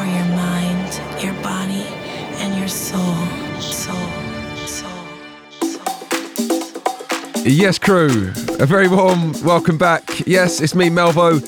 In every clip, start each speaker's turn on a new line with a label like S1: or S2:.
S1: for your mind, your body, and your soul. Soul.
S2: Yes, crew. A very warm welcome back. Yes, it's me, Melvo,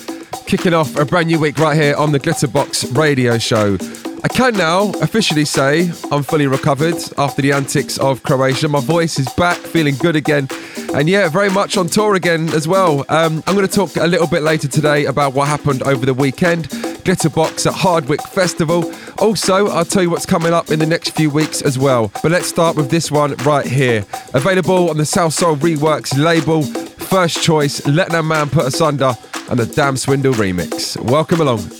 S2: kicking off a brand new week right here on the Glitterbox radio show. I can now officially say I'm fully recovered after the antics of Croatia. My voice is back, feeling good again. And yeah, very much on tour again as well. Um, I'm going to talk a little bit later today about what happened over the weekend. Glitterbox at Hardwick Festival. Also, I'll tell you what's coming up in the next few weeks as well. But let's start with this one right here. Available on the Salsoul Reworks label. First choice, Let No Man Put Asunder, and the Dam Swindle remix. Welcome along.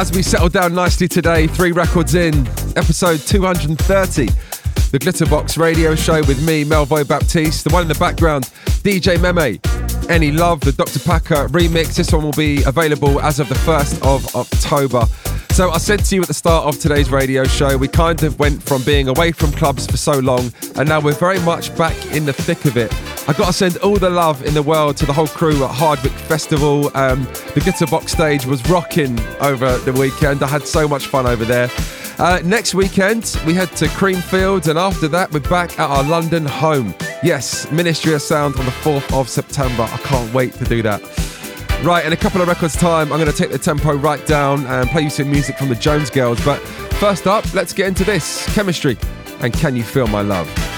S3: As we settle down nicely today, three records in, episode 230. The Glitterbox Radio Show with me, Melvo Baptiste. The one in the background, DJ Meme. Any Love, the Dr. Packer remix. This one will be available as of the 1st of October. So I said to you at the start of today's radio show, we kind of went from being away from clubs for so long, and now we're very much back in the thick of it. I got to send all the love in the world to the whole crew at Hardwick Festival. Um, the Glitterbox stage was rocking over the weekend. I had so much fun over there. Uh, next weekend, we head to Creamfields, and after that, we're back at our London home. Yes, Ministry of Sound on the 4th of September. I can't wait to do that. Right, in a couple of records' time, I'm going to take the tempo right down and play you some music from the Jones Girls. But first up, let's get into this chemistry and Can You Feel My Love?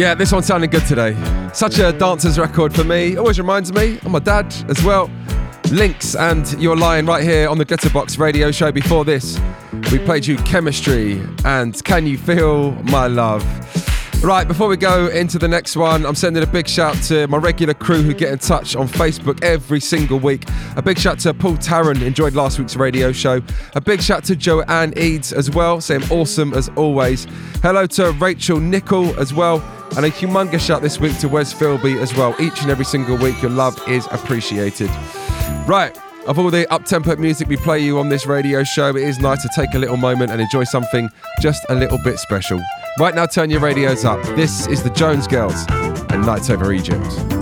S2: Yeah, this one sounding good today. Such a dancer's record for me. Always reminds me of my dad as well. Linx and You're Lying right here on the Glitterbox radio show. Before this, we played you Chemistry and Can You Feel My Love? Right, before we go into the next one, I'm sending a big shout to my regular crew who get in touch on Facebook every single week. A big shout to Paul Tarrant, enjoyed last week's radio show. A big shout to Joanne Eads as well, saying awesome as always. Hello to Rachel Nickel as well. And a humongous shout this week to Wes Philby as well. Each and every single week, your love is appreciated. Right, of all the up-tempo music we play you on this radio show, it is nice to take a little moment and enjoy something just a little bit special. Right now, turn your radios up. This is the Jones Girls and Nights Over Egypt.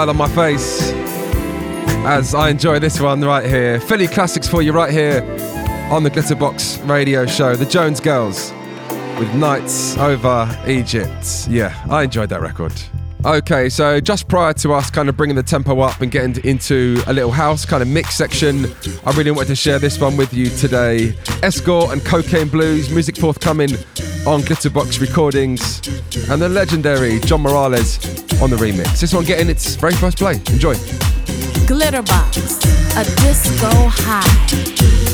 S2: Smile on my face as I enjoy this one right here. Philly classics for you right here on the Glitterbox radio show. The Jones Girls with Nights Over Egypt. Yeah, I enjoyed that record. Okay, so just prior to us kind of bringing the tempo up and getting into a little house kind of mix section, I really wanted to share this one with you today. Escort and Cocaine Blues, music forthcoming on Glitterbox Recordings and the legendary John Morales on the remix. This one getting its very first play. Enjoy.
S4: Glitterbox, a disco high.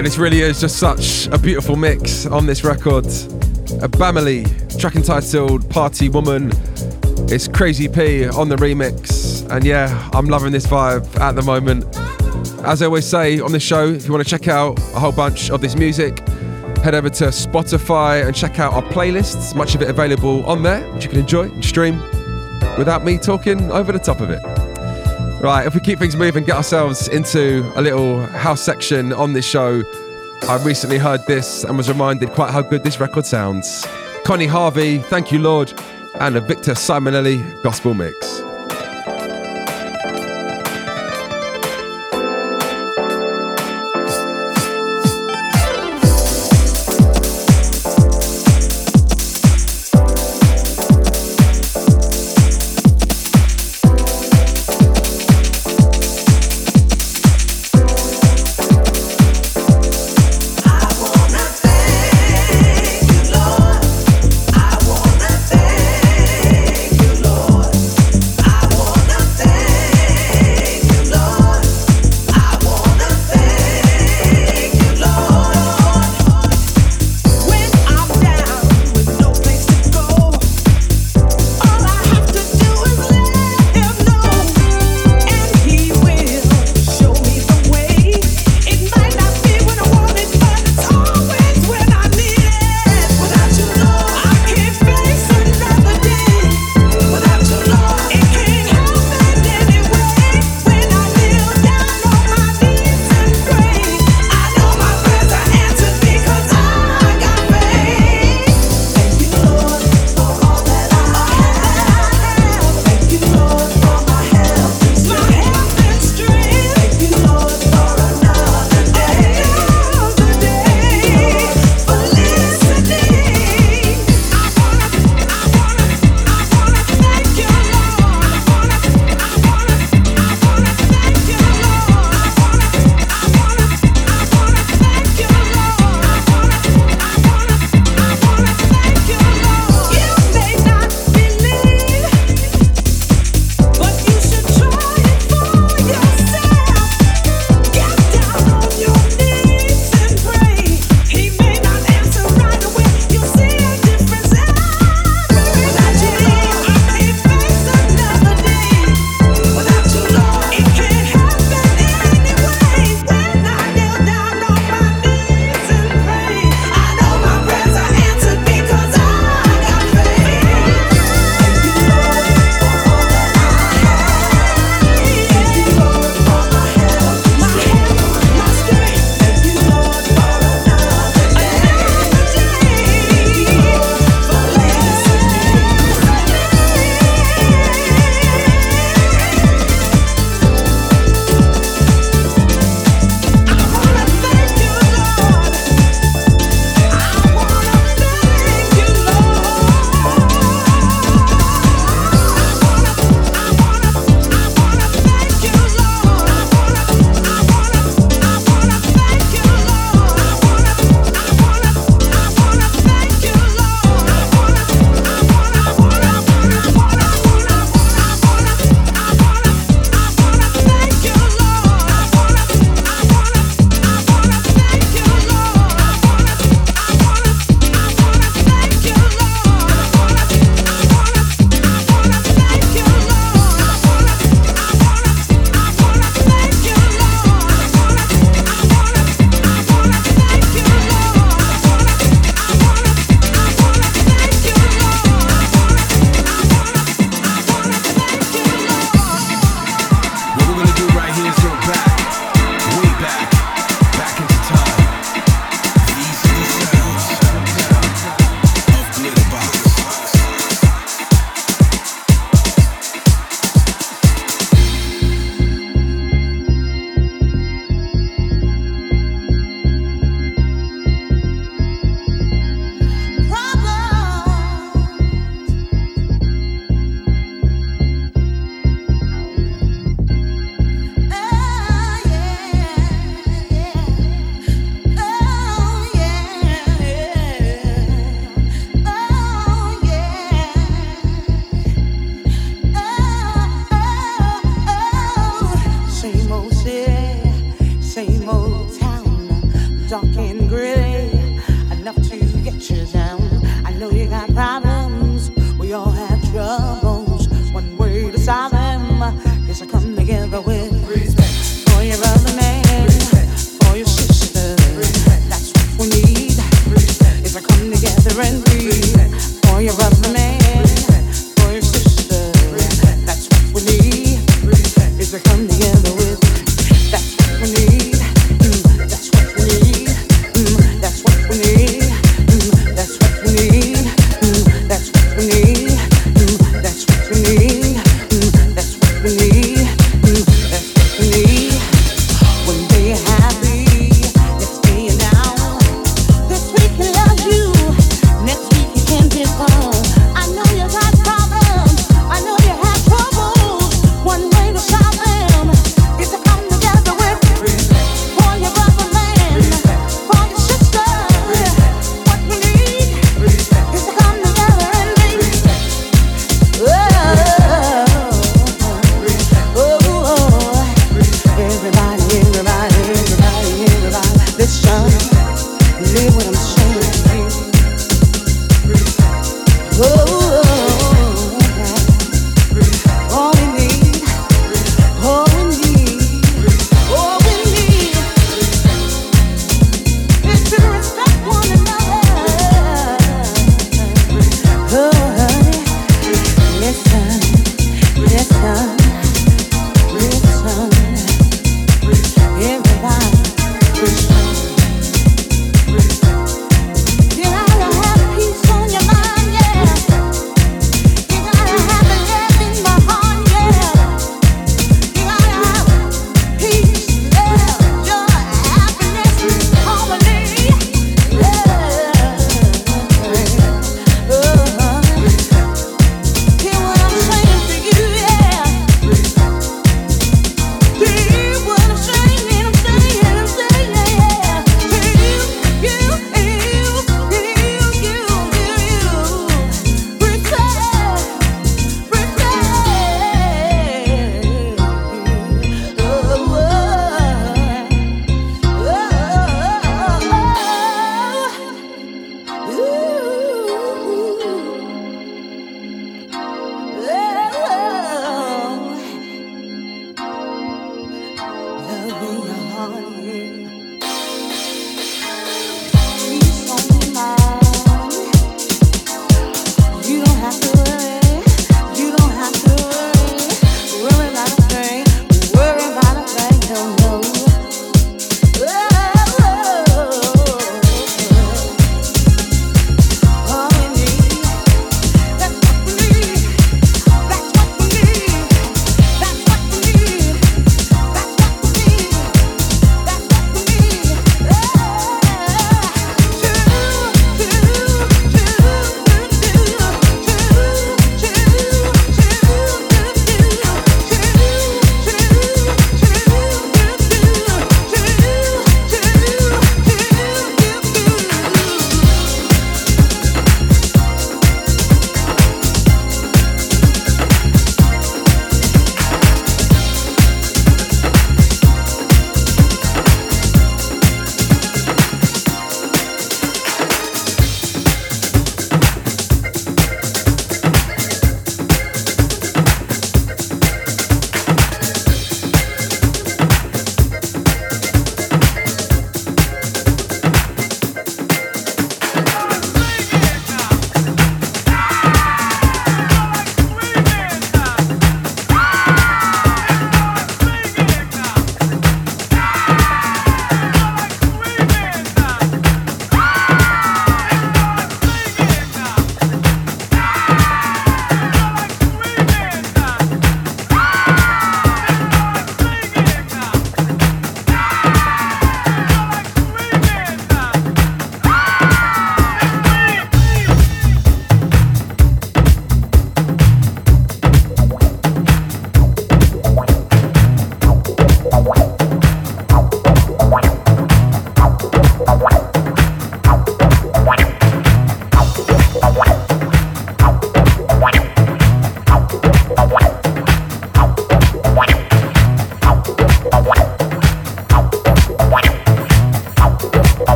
S5: Yeah,
S2: this really is just such a beautiful mix on this record. A Bamily, track entitled Party Woman. It's Crazy P on the remix. And yeah, I'm loving this vibe at the moment. As I always say on the show, if you want to check out a whole bunch of this music, head over to Spotify and check out our playlists. Much of it available on there, which you can enjoy and stream without me talking over the top of it. Right, if we keep things moving, get ourselves into a little house section on this show. I recently heard this and was reminded quite how good this record sounds. Connie Harvey, Thank You Lord, and a Victor Simonelli gospel mix.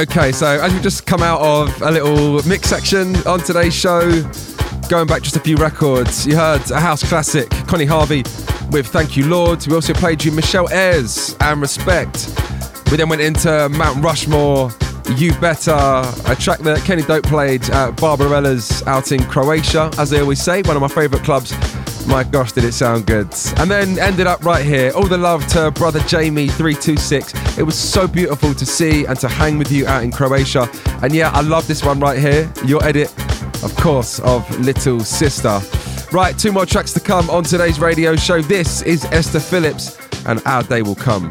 S2: Okay, so as we just come out of a little mix section on today's show, going back just a few records, you heard a house classic, Connie Harvey with Thank You Lord. We also played you Michelle Ayres and Respect. We then went into Mount Rushmore, You Better, a track that Kenny Dope played at Barbarella's out in Croatia, as they always say, one of my favourite clubs. My gosh, did it sound good. And then ended up right here. All the love to brother Jamie 3:26. It was so beautiful to see and to hang with you out in Croatia. And yeah, I love this one right here. Your edit, of course, of Little Sister. Right, two more tracks to come on today's radio show. This is Esther Phillips, and Our Day Will Come.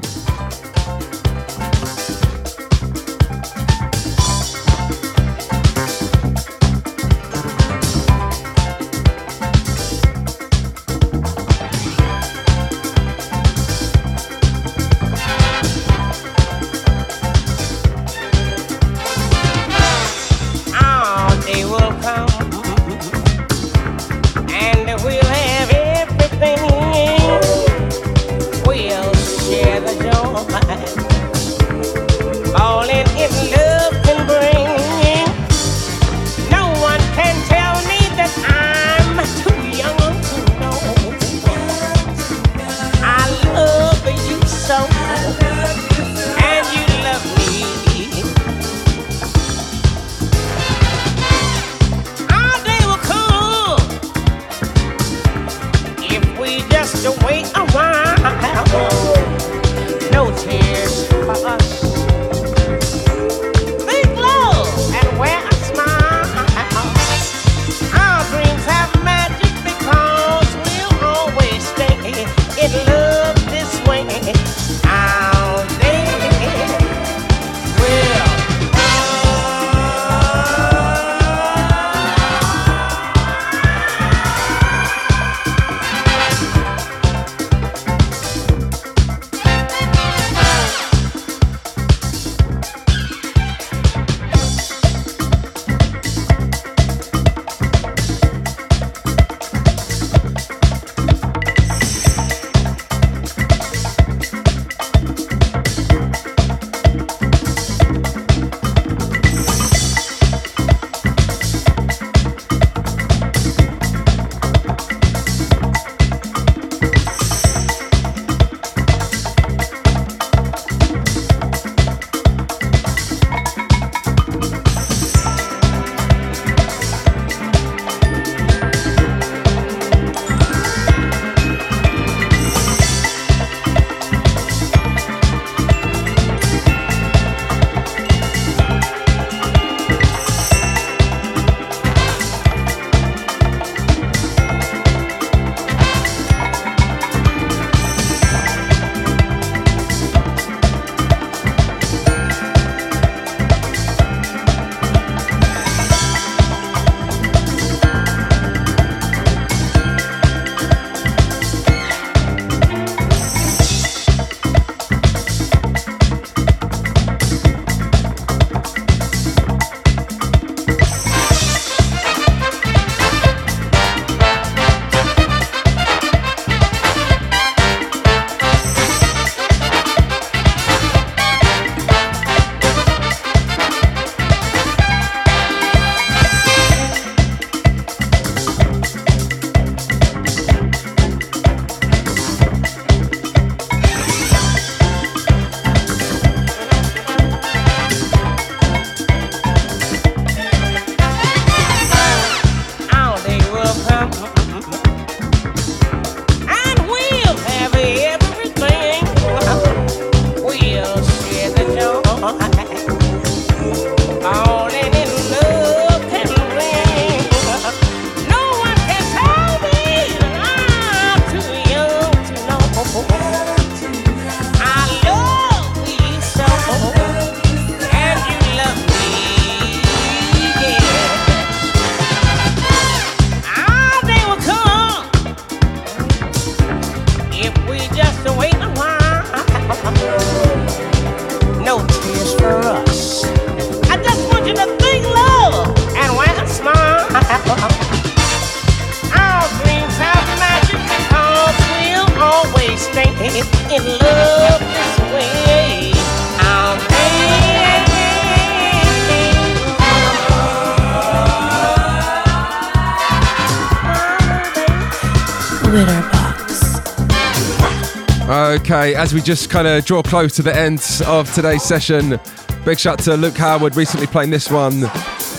S2: As we just kind of draw close to the end of today's session, big shout to Luke Howard recently playing this one.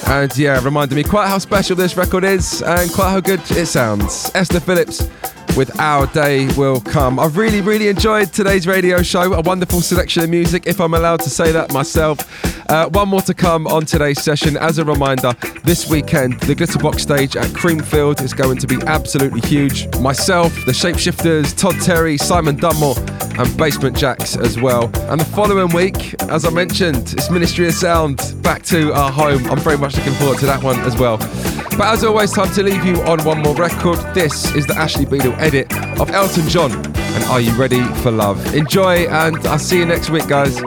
S2: And yeah, reminded me quite how special this record is and quite how good it sounds. Esther Phillips with Our Day Will Come. I've really, really enjoyed today's radio show. A wonderful selection of music, if I'm allowed to say that myself. Uh, one more to come on today's session. As a reminder, this weekend, the Glitterbox stage at Creamfield is going to be absolutely huge. Myself, the Shapeshifters, Todd Terry, Simon Dunmore, and Basement Jaxx as well. And the following week, as I mentioned, it's Ministry of Sound back to our home. I'm very much looking forward to that one as well. But as always, time to leave you on one more record. This is the Ashley Beedle edit of Elton John. And are you ready for love? Enjoy, and I'll see you next week, guys.